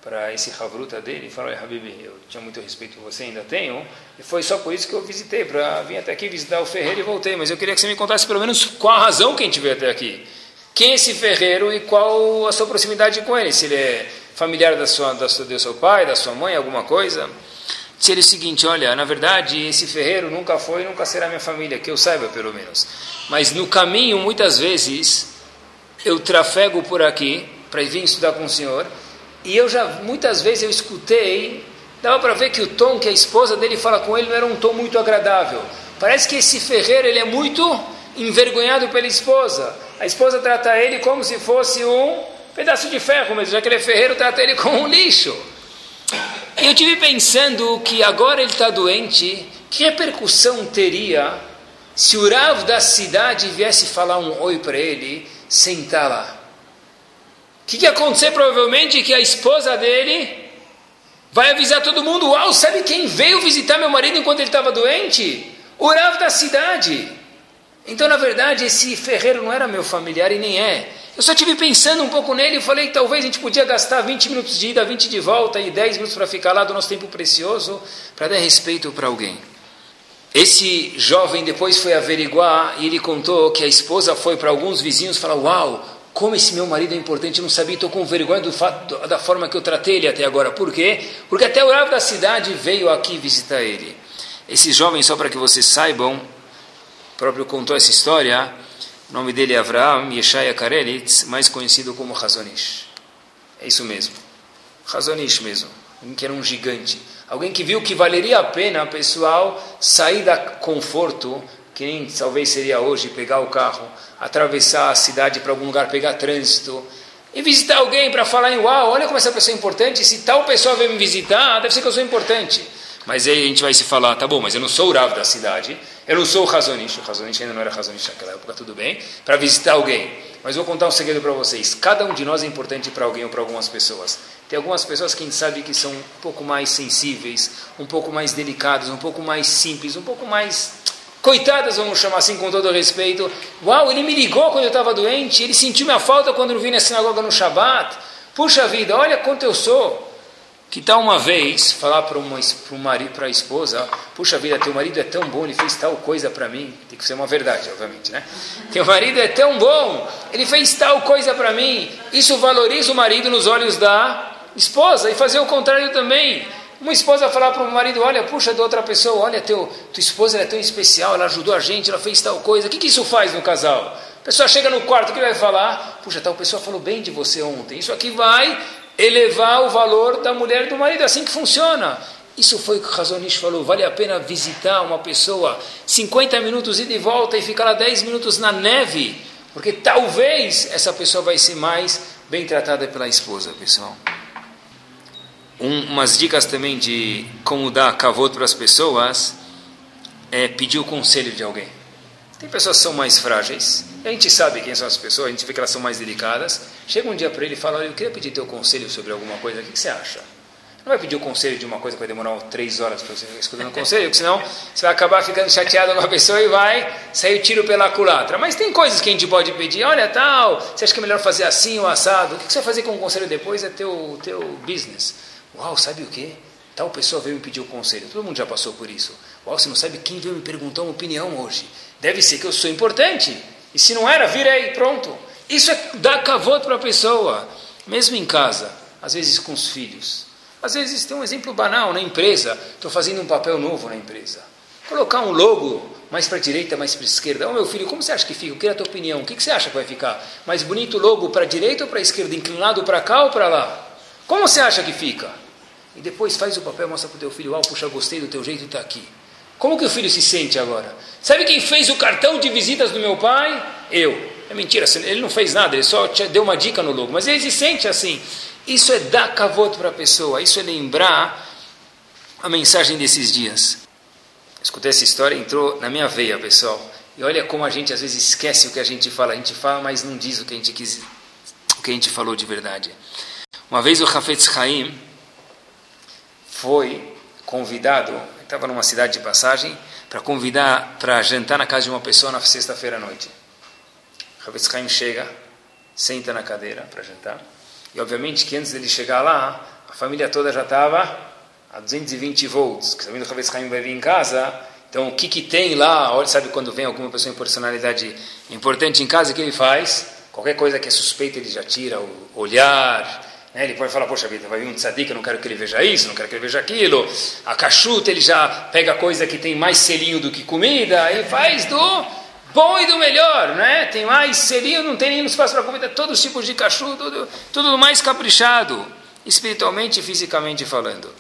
para esse Havruta dele, falou, Habibi, eu tinha muito respeito por você, ainda tenho, e foi só por isso que eu visitei, para vir até aqui visitar o ferreiro e voltei, mas eu queria que você me contasse pelo menos qual a razão que a gente veio até aqui. Quem é esse ferreiro e qual a sua proximidade com ele? Se ele é familiar da sua, da sua, do seu pai, da sua mãe, alguma coisa? Ele o seguinte, olha, na verdade, esse ferreiro nunca foi e nunca será minha família, que eu saiba pelo menos. Mas no caminho, muitas vezes, eu trafego por aqui para vir estudar com o senhor, e eu já, muitas vezes eu escutei, dava para ver que o tom que a esposa dele fala com ele não era um tom muito agradável. Parece que esse ferreiro, ele é muito envergonhado pela esposa. A esposa trata ele como se fosse um pedaço de ferro, mas já que ele é ferreiro, trata ele como um lixo. E eu tive pensando que agora ele está doente, que repercussão teria se o Rav da cidade viesse falar um oi para ele, sentar lá? O que, que ia acontecer provavelmente? Que a esposa dele vai avisar todo mundo: Uau, sabe quem veio visitar meu marido enquanto ele estava doente? O Rav da cidade. Então, na verdade, esse ferreiro não era meu familiar e nem é. Eu só tive pensando um pouco nele e falei que talvez a gente podia gastar 20 minutos de ida, 20 de volta e 10 minutos para ficar lá do nosso tempo precioso para dar respeito para alguém. Esse jovem depois foi averiguar e ele contou que a esposa foi para alguns vizinhos falar: Uau, como esse meu marido é importante, eu não sabia, estou com vergonha do fato, da forma que eu tratei ele até agora. Por quê? Porque até o Rav da cidade veio aqui visitar ele. Esses jovens, só para que vocês saibam, próprio contou essa história, o nome dele é Avraham Yeshaya Karelitz, mais conhecido como Razonish. É isso mesmo, Razonish mesmo, que era um gigante. Alguém que viu que valeria a pena, pessoal, sair da conforto, que nem talvez seria hoje pegar o carro, atravessar a cidade para algum lugar, pegar trânsito, e visitar alguém para falar em uau, olha como essa pessoa é importante, se tal pessoa vem me visitar, deve ser que eu sou importante. Mas aí a gente vai se falar, tá bom, mas eu não sou o Rav da cidade, eu não sou o Razonish, o Razonish ainda não era Razonish naquela época, tudo bem, para visitar alguém. Mas vou contar um segredo para vocês, cada um de nós é importante para alguém ou para algumas pessoas. Tem algumas pessoas que a gente sabe que são um pouco mais sensíveis, um pouco mais delicadas, um pouco mais simples, um pouco mais coitadas, vamos chamar assim com todo respeito. Uau, ele me ligou quando eu estava doente, ele sentiu minha falta quando eu vim na sinagoga no Shabat. Puxa vida, olha quanto eu sou. Que tal uma vez falar para uma para o marido, para a esposa, puxa vida, teu marido é tão bom, ele fez tal coisa para mim. Tem que ser uma verdade, obviamente, né? <laughs> Teu marido é tão bom, ele fez tal coisa para mim. Isso valoriza o marido nos olhos da esposa e fazer o contrário também. Uma esposa falar para o marido, olha, puxa de outra pessoa, olha, teu, tua esposa é tão especial, ela ajudou a gente, ela fez tal coisa. O que, que isso faz no casal? A pessoa chega no quarto, o que vai falar? Puxa, tal pessoa falou bem de você ontem. Isso aqui vai elevar o valor da mulher e do marido. É assim que funciona. Isso foi o que o Razonish falou. Vale a pena visitar uma pessoa 50 minutos ida e volta e ficar lá 10 minutos na neve, porque talvez essa pessoa vai ser mais bem tratada pela esposa, pessoal. Um, umas dicas também de como dar cavoto para as pessoas é pedir o conselho de alguém. Tem pessoas que são mais frágeis, a gente sabe quem são as pessoas, a gente vê que elas são mais delicadas. Chega um dia para ele e fala: Olha, eu queria pedir teu conselho sobre alguma coisa, o que, você acha? Não vai pedir o conselho de uma coisa que vai demorar três horas para você escutando o conselho, porque senão você vai acabar ficando chateado com a pessoa e vai sair o tiro pela culatra. Mas tem coisas que a gente pode pedir, olha tal, você acha que é melhor fazer assim ou assado? O que você vai fazer com o conselho depois é teu, teu business. Uau, sabe o que? Tal pessoa veio me pedir o conselho. Todo mundo já passou por isso. Uau, você não sabe quem veio me perguntar uma opinião hoje. Deve ser que eu sou importante. E se não era, virei, pronto. Isso é dar cavoto para a pessoa. Mesmo em casa, às vezes com os filhos. Às vezes tem um exemplo banal na empresa. Estou fazendo um papel novo na empresa. Colocar um logo mais para a direita, mais para a esquerda. Ô oh, meu filho, como você acha que fica? Eu queria a tua opinião. O que, você acha que vai ficar? Mais bonito o logo para a direita ou para a esquerda? Inclinado para cá ou para lá? Como você acha que fica? E depois faz o papel, mostra para o teu filho, ah, puxa, gostei do teu jeito está aqui. Como que o filho se sente agora? Sabe quem fez o cartão de visitas do meu pai? Eu. É mentira, ele não fez nada, ele só deu uma dica no logo. Mas ele se sente assim. Isso é dar cavoto para a pessoa, isso é lembrar a mensagem desses dias. Escutei essa história, entrou na minha veia, pessoal. E olha como a gente às vezes esquece o que a gente fala. A gente fala, mas não diz o que a gente quis, o que a gente falou de verdade. Uma vez o Hafetz Haim foi convidado, estava numa cidade de passagem, para convidar para jantar na casa de uma pessoa na sexta-feira à noite. O Hafetz Haim chega, senta na cadeira para jantar. E obviamente que antes dele chegar lá, a família toda já estava a 220 volts, que também o Rav Haim vai vir em casa, então o que, que tem lá, olha, sabe quando vem alguma pessoa em personalidade importante em casa, o que ele faz? Qualquer coisa que é suspeita ele já tira o olhar, né? ele pode falar, poxa vida, vai vir um tzadik, eu não quero que ele veja isso, não quero que ele veja aquilo, a cachuta ele já pega coisa que tem mais selinho do que comida, ele faz do bom e do melhor, né? Tem mais selinho, não tem nenhum espaço para comida, todos os tipos de cachuta, tudo, tudo mais caprichado, espiritualmente e fisicamente falando.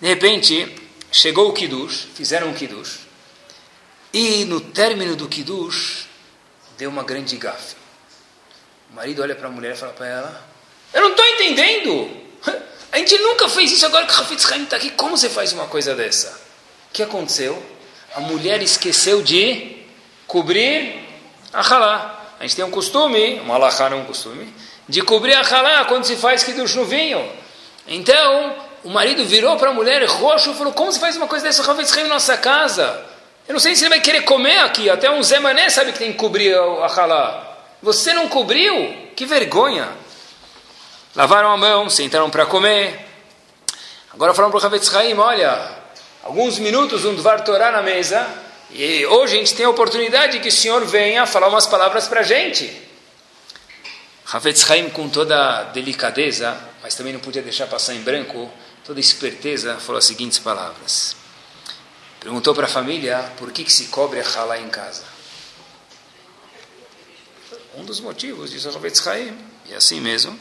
De repente, chegou o Kiddush, fizeram o Kiddush, e no término do Kiddush, deu uma grande gafe. O marido olha para a mulher e fala para ela, eu não estou entendendo, a gente nunca fez isso, agora que o Hafetz Haim está aqui, como você faz uma coisa dessa? O que aconteceu? A mulher esqueceu de cobrir a halá. A gente tem um costume, uma alahá não é um costume, de cobrir a halá quando se faz Kiddush no vinho. Então, o marido virou para a mulher roxo e falou: Como você faz uma coisa dessa, Ravetz em nossa casa? Eu não sei se ele vai querer comer aqui. Até um Zé Mané sabe que tem que cobrir a halá. Você não cobriu? Que vergonha. Lavaram a mão, sentaram para comer. Agora falaram para o Ravetz Haim: Olha, alguns minutos um Dvar Torá na mesa. E hoje a gente tem a oportunidade que o senhor venha falar umas palavras para a gente. Ravetz Haim, com toda delicadeza, mas também não podia deixar passar em branco, toda esperteza, falou as seguintes palavras. Perguntou para a família por que, que se cobre a halá em casa. Um dos motivos, disse Ravetz Haim, e assim mesmo,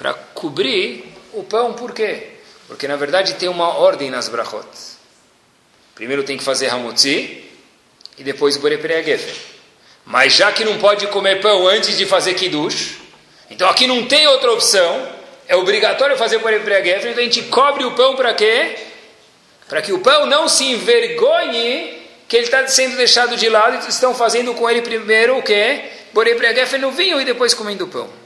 para cobrir o pão, por quê? Porque na verdade tem uma ordem nas brachot. Primeiro tem que fazer hamotzi e depois borepere gefen. Mas já que não pode comer pão antes de fazer kiddush, então aqui não tem outra opção, é obrigatório fazer por empreguefe, então a gente cobre o pão para quê? Para que o pão não se envergonhe que ele está sendo deixado de lado e estão fazendo com ele primeiro o quê? Por empreguefe no vinho e depois comendo o pão.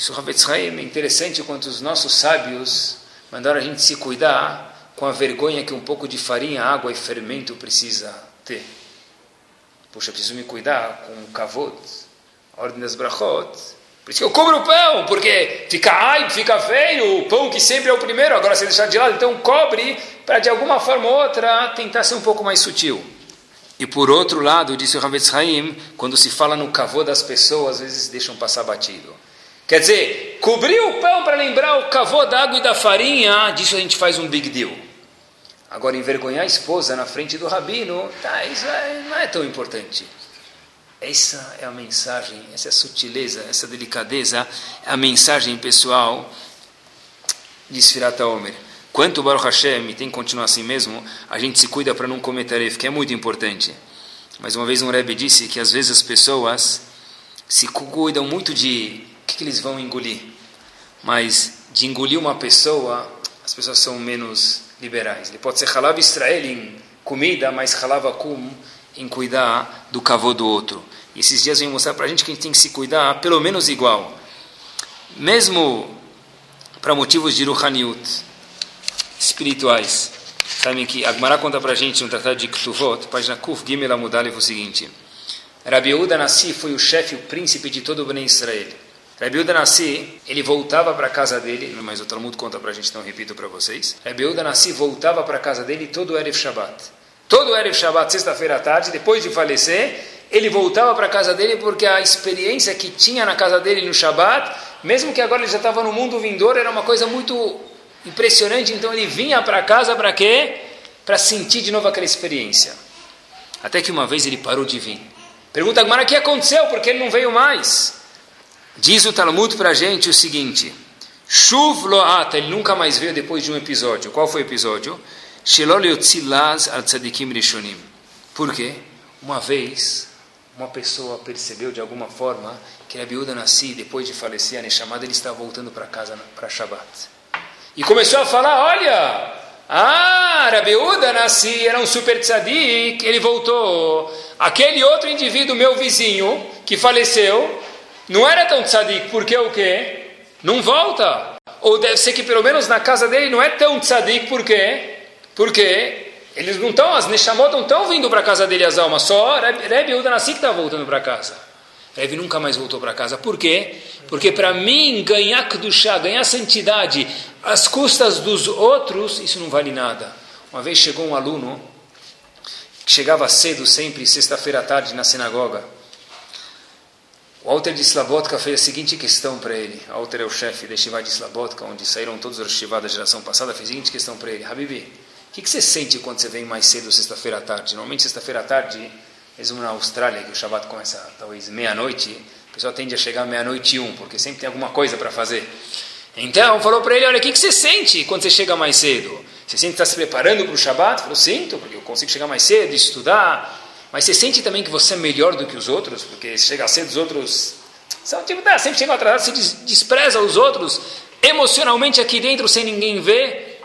Isso é interessante quanto os nossos sábios mandaram a gente se cuidar com a vergonha que um pouco de farinha, água e fermento precisa ter. Puxa, preciso me cuidar com o kavod, a ordem das brachot, por isso que eu cobro o pão, porque fica ai, fica feio, o pão que sempre é o primeiro, agora você deixar de lado, então cobre para de alguma forma ou outra tentar ser um pouco mais sutil. E por outro lado, disse o Havetz Haim, quando se fala no cavô das pessoas, às vezes deixam passar batido. Quer dizer, cobrir o pão para lembrar o cavô da água e da farinha, disso a gente faz um big deal. Agora, envergonhar a esposa na frente do rabino, tá, isso é, não é tão importante. Essa é a mensagem, essa é a sutileza, essa delicadeza, a mensagem pessoal de Sfirat Omer. Quanto Baruch Hashem tem que continuar assim mesmo, a gente se cuida para não cometer erro, que é muito importante. Mas uma vez um Rebbe disse que às vezes as pessoas se cuidam muito de que, que eles vão engolir. Mas de engolir uma pessoa, as pessoas são menos liberais. Ele pode ser halab Israel em comida, mas halab akum em cuidar do cavô do outro. E esses dias vem mostrar para a gente que a gente tem que se cuidar pelo menos igual. Mesmo para motivos de Ruhaniut, espirituais. Sabem que Agmará conta para a gente no Tratado de Ktuvot, página Kuf Gimel Amudalev, o seguinte. Rabi Yehuda Nassi foi o chefe, o príncipe de todo o Bnei Israel. Rabi Yehuda Nassi, ele voltava para a casa dele, mas o Talmud conta para a gente, então repito para vocês. Rabi Yehuda Nassi voltava para a casa dele todo Erev Shabbat. Todo Erev Shabbat, sexta-feira à tarde, depois de falecer, ele voltava para a casa dele porque a experiência que tinha na casa dele no Shabat, mesmo que agora ele já estava no mundo vindouro, era uma coisa muito impressionante. Então ele vinha para casa para quê? Para sentir de novo aquela experiência. Até que uma vez ele parou de vir. Pergunta agora o que aconteceu, porque ele não veio mais. Diz o Talmud para a gente o seguinte: Shuv lo'ata, ele nunca mais veio depois de um episódio. Qual foi o episódio? Tzadikim rishonim. Por quê? Uma vez uma pessoa percebeu de alguma forma que a Biúda Nassi, depois de falecer, a Neshamada, ele estava voltando para casa para Shabbat. E começou a falar: Olha, Ah, Rabiúda nasci, era um super tzadik, ele voltou. Aquele outro indivíduo, meu vizinho, que faleceu, não era tão tzadik, porque o quê? Não volta. Ou deve ser que pelo menos na casa dele não é tão tzadik, por quê? Porque eles não estão, as Neshamot não estão vindo para casa dele as almas, só Rebbe Uda Nassi que está voltando para casa. Rebbe nunca mais voltou para casa. Por quê? Porque para mim, ganhar Kedushá, ganhar santidade, às custas dos outros, isso não vale nada. Uma vez chegou um aluno, que chegava cedo sempre, sexta-feira à tarde, na sinagoga. O Alter de Slabotka fez a seguinte questão para ele. O Alter é o chefe da Shiva de Slabotka, onde saíram todos os Shiva da geração passada, fez a seguinte questão para ele. Habibi, o que, que, você sente quando você vem mais cedo sexta-feira à tarde? Normalmente sexta-feira à tarde, mesmo na Austrália, que o Shabbat começa talvez meia-noite, o pessoal tende a chegar meia-noite e um, porque sempre tem alguma coisa para fazer. Então, falou para ele, olha, o que, que, você sente quando você chega mais cedo? Você sente que está se preparando para o Shabbat? Falou, sinto, porque eu consigo chegar mais cedo, estudar. Mas você sente também que você é melhor do que os outros? Porque se chega cedo, os outros... São, tipo, tá, sempre chegam atrasados, você despreza os outros emocionalmente aqui dentro, sem ninguém ver.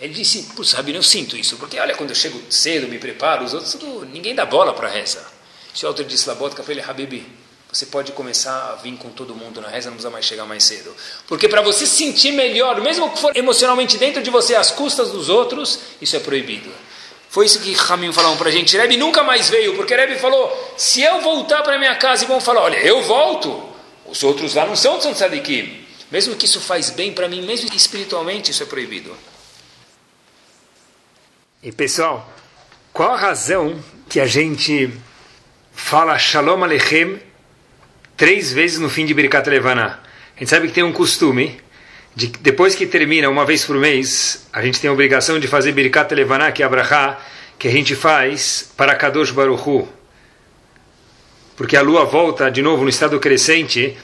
Ele disse, putz, Rabino, eu sinto isso, porque olha, quando eu chego cedo, me preparo, os outros, ninguém dá bola para a reza. Se o autor disse Labotka para ele, Habibi, você pode começar a vir com todo mundo na reza, não precisa mais chegar mais cedo. Porque para você sentir melhor, mesmo que for emocionalmente dentro de você, às custas dos outros, isso é proibido. Foi isso que Ramin falou para a gente. Rebbe nunca mais veio, porque Rebbe falou, se eu voltar para minha casa e vão falar, olha, eu volto, os outros lá não são tzadikim. Mesmo que isso faz bem para mim, mesmo espiritualmente, isso é proibido. E pessoal, qual a razão que a gente fala Shalom Aleichem três vezes no fim de Birkat Levaná? A gente sabe que tem um costume de depois que termina uma vez por mês, a gente tem a obrigação de fazer Birkat Levaná, que é que a gente faz para Kadosh Baruchu. Porque a lua volta de novo no estado crescente,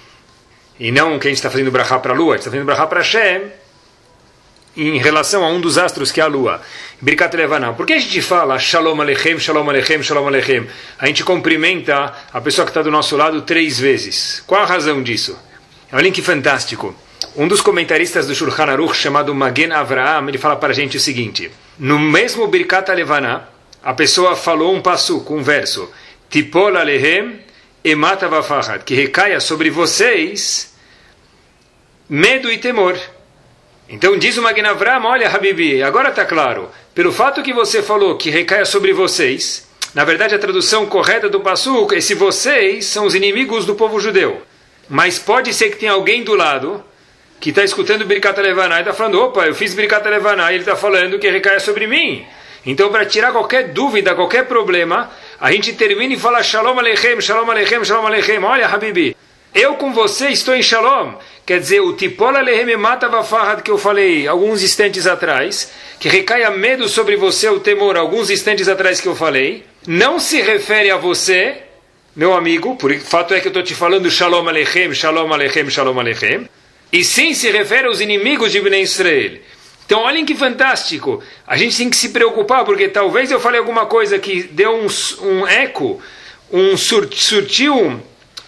e não que a gente está fazendo brachá para a lua, a gente está fazendo brachá para Hashem, em relação a um dos astros que é a lua. Birkat Levanah. Por que a gente fala Shalom Aleichem, Shalom Aleichem, Shalom Aleichem? A gente cumprimenta a pessoa que está do nosso lado três vezes. Qual a razão disso? É um link fantástico. Um dos comentaristas do Shulchan Aruch, chamado Magen Avraham, ele fala para a gente o seguinte. No mesmo Birkat Levanah, a pessoa falou um passo, um verso. Tipol Alehem emata vafahad. Que recaia sobre vocês medo e temor. Então diz o Magnavram, olha Habibi, agora está claro, pelo fato que você falou que recaia sobre vocês, na verdade a tradução correta do Passuk é se vocês são os inimigos do povo judeu. Mas pode ser que tenha alguém do lado que está escutando Birkat Levaná e está falando, opa, eu fiz Birkat Levaná e ele está falando que recaia sobre mim. Então para tirar qualquer dúvida, qualquer problema, a gente termina e fala Shalom Aleichem, Shalom Aleichem, Shalom Aleichem. Olha Habibi, eu com você estou em Shalom. Quer dizer, o Tipola Lehem Mata Vafahad que eu falei alguns instantes atrás, que recaia medo sobre você, o temor, alguns instantes atrás que eu falei, não se refere a você, meu amigo, por fato é que eu estou te falando Shalom Aleichem, Shalom Aleichem, Shalom Aleichem, e sim se refere aos inimigos de Bnei Israel. Então, olhem que fantástico. A gente tem que se preocupar, porque talvez eu falei alguma coisa que deu um, um eco, um sur, surtiu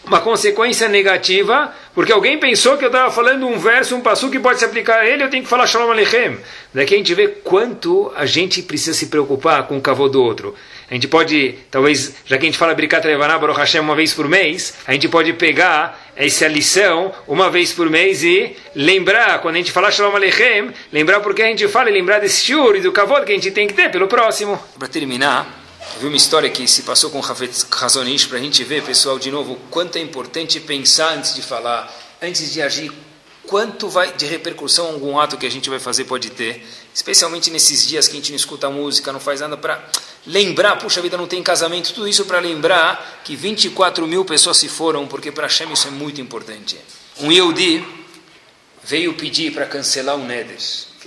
uma consequência negativa, porque alguém pensou que eu estava falando um verso, um passo que pode se aplicar a ele, eu tenho que falar Shalom Aleichem. Daqui a gente vê quanto a gente precisa se preocupar com o cavô do outro. A gente pode, talvez, já que a gente fala Brikat Levaná Baruch Hashem uma vez por mês, a gente pode pegar essa lição uma vez por mês e lembrar, quando a gente falar Shalom Aleichem, lembrar porque a gente fala e lembrar desse shur e do cavô que a gente tem que ter pelo próximo. Para terminar, eu vi uma história que se passou com o Razonish para a gente ver, pessoal, de novo, quanto é importante pensar antes de falar, antes de agir, quanto vai de repercussão algum ato que a gente vai fazer pode ter, especialmente nesses dias que a gente não escuta música, não faz nada para lembrar, puxa vida, não tem casamento, tudo isso para lembrar que 24 mil pessoas se foram, porque para Hashem isso é muito importante. Um Yehudi veio pedir para cancelar o Neder,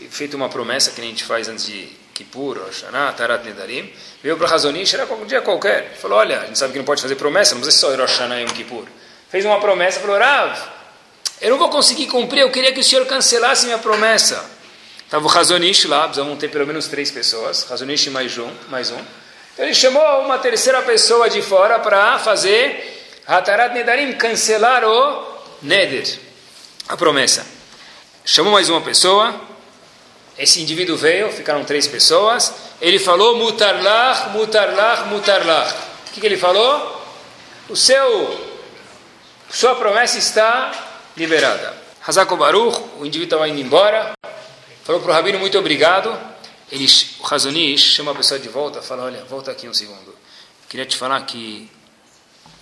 feito uma promessa que a gente faz antes de Kippur, Hashanah, Tarat Nedarim, veio para Razonish, era um dia qualquer. Falou, olha, a gente sabe que não pode fazer promessa, não precisa só Rosh Hashanah e Yom Kippur. Fez uma promessa, falou, Rav, eu não vou conseguir cumprir, eu queria que o senhor cancelasse minha promessa. Estava o Razonish lá, precisavam ter pelo menos três pessoas, Razonish mais um, mais um. Então ele chamou uma terceira pessoa de fora para fazer Hatarat Nedarim, cancelar o Neder, a promessa. Chamou mais uma pessoa, Esse indivíduo veio, ficaram três pessoas. Ele falou mutarlach, mutarlach, mutarlach. O que, que ele falou? O seu, sua promessa está liberada. Hazako Baruch, o indivíduo estava indo embora, falou para o rabino muito obrigado. Ele, o Razonish chama a pessoa de volta, fala, olha, volta aqui um segundo. Queria te falar que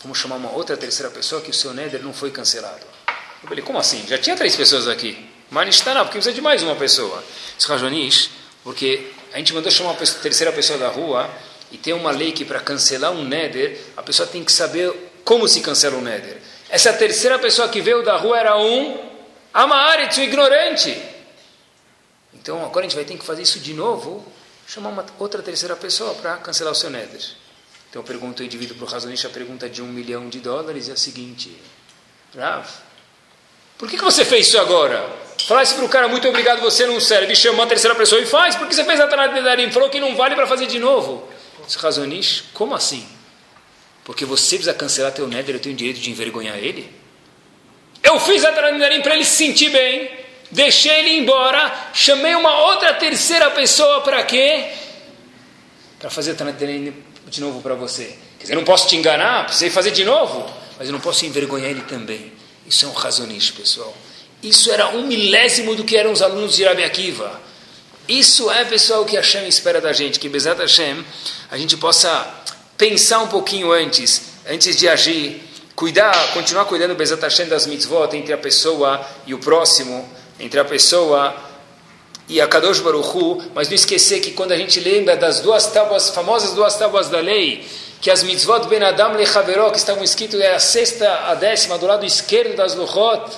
vamos chamar uma outra terceira pessoa que o seu Neder não foi cancelado. Eu falei, como assim? Já tinha três pessoas aqui. Mas está não, porque precisa de mais uma pessoa. Esse Razonish, porque a gente mandou chamar uma terceira pessoa da rua e tem uma lei que para cancelar um Neder, a pessoa tem que saber como se cancela um Neder. Essa terceira pessoa que veio da rua era um Amaharetz, o ignorante. Então agora a gente vai ter que fazer isso de novo, chamar uma outra terceira pessoa para cancelar o seu Neder. Então eu pergunto o indivíduo para o Razonish a pergunta de um milhão de dólares é a seguinte: Rav, por que, que você fez isso agora? Falasse para o cara, muito obrigado, você não serve, chama a terceira pessoa e faz, por que você fez a Tanat Falou que não vale para fazer de novo. Razonish, como assim? Porque você precisa cancelar teu Neder, eu tenho o direito de envergonhar ele? Eu fiz a Tanat para ele se sentir bem, deixei ele embora, chamei uma outra terceira pessoa para quê? Para fazer a de novo para você. Quer dizer, eu não posso te enganar, precisei fazer de novo, mas eu não posso envergonhar ele também. Isso é um razonista, pessoal. Isso era um milésimo do que eram os alunos de Rabi Akiva. Isso é, pessoal, o que Hashem espera da gente, que Bezat Hashem, a gente possa pensar um pouquinho antes, antes de agir, cuidar, continuar cuidando Bezat Hashem das mitzvot entre a pessoa e o próximo, entre a pessoa e a Kadosh Baruchu, mas não esquecer que quando a gente lembra das duas tábuas, famosas duas tábuas da lei, que as mitzvot ben Adam lechaveró, que estavam escritas, é a sexta, a décima, do lado esquerdo das luchot,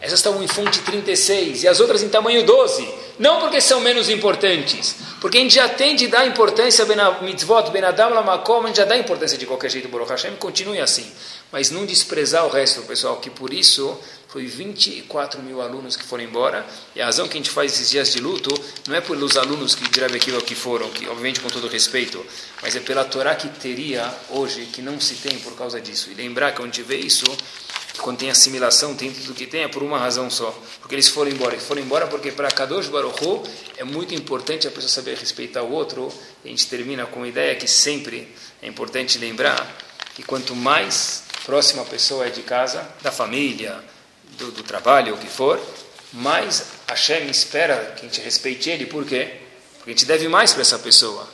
essas estavam em fonte 36, e as outras em tamanho 12, não porque são menos importantes, porque a gente já tem de dar importância a mitzvot ben Adam lamakom, a gente já dá importância de qualquer jeito, Baruch Hashem, continue assim, mas não desprezar o resto, pessoal, que por isso foi 24 mil alunos que foram embora, e a razão que a gente faz esses dias de luto não é pelos alunos que de aquilo que foram, que obviamente com todo respeito, mas é pela Torá que teria hoje, que não se tem por causa disso. E lembrar que onde vê isso, quando tem assimilação, tem tudo que tem, é por uma razão só, porque eles foram embora. Eles foram embora porque para Kadosh Baruch é muito importante a pessoa saber respeitar o outro, e a gente termina com a ideia que sempre é importante lembrar que quanto mais próxima pessoa é de casa, da família, do, do trabalho, o que for, mais Hashem espera que a gente respeite ele, por quê? Porque a gente deve mais para essa pessoa.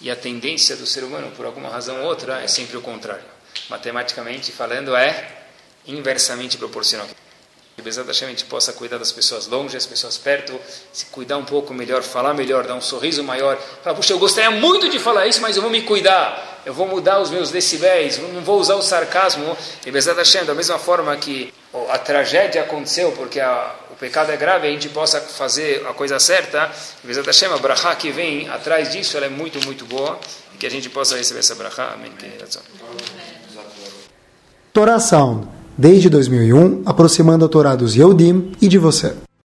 E a tendência do ser humano, por alguma razão ou outra, é sempre o contrário. Matematicamente falando, é inversamente proporcional. Que Bezat Hashem a gente possa cuidar das pessoas longe, das pessoas perto, se cuidar um pouco melhor, falar melhor, dar um sorriso maior. Falar, puxa, eu gostaria muito de falar isso, mas eu vou me cuidar. Eu vou mudar os meus decibéis, não vou usar o sarcasmo. E Bezat Hashem, da mesma forma que a tragédia aconteceu porque a, o pecado é grave, a gente possa fazer a coisa certa. Bezat Hashem, a brachá que vem atrás disso, ela é muito, muito boa. Que a gente possa receber essa brachá. Amém. Torá Sound, desde 2001, aproximando a Torá dos Yehudim e de você.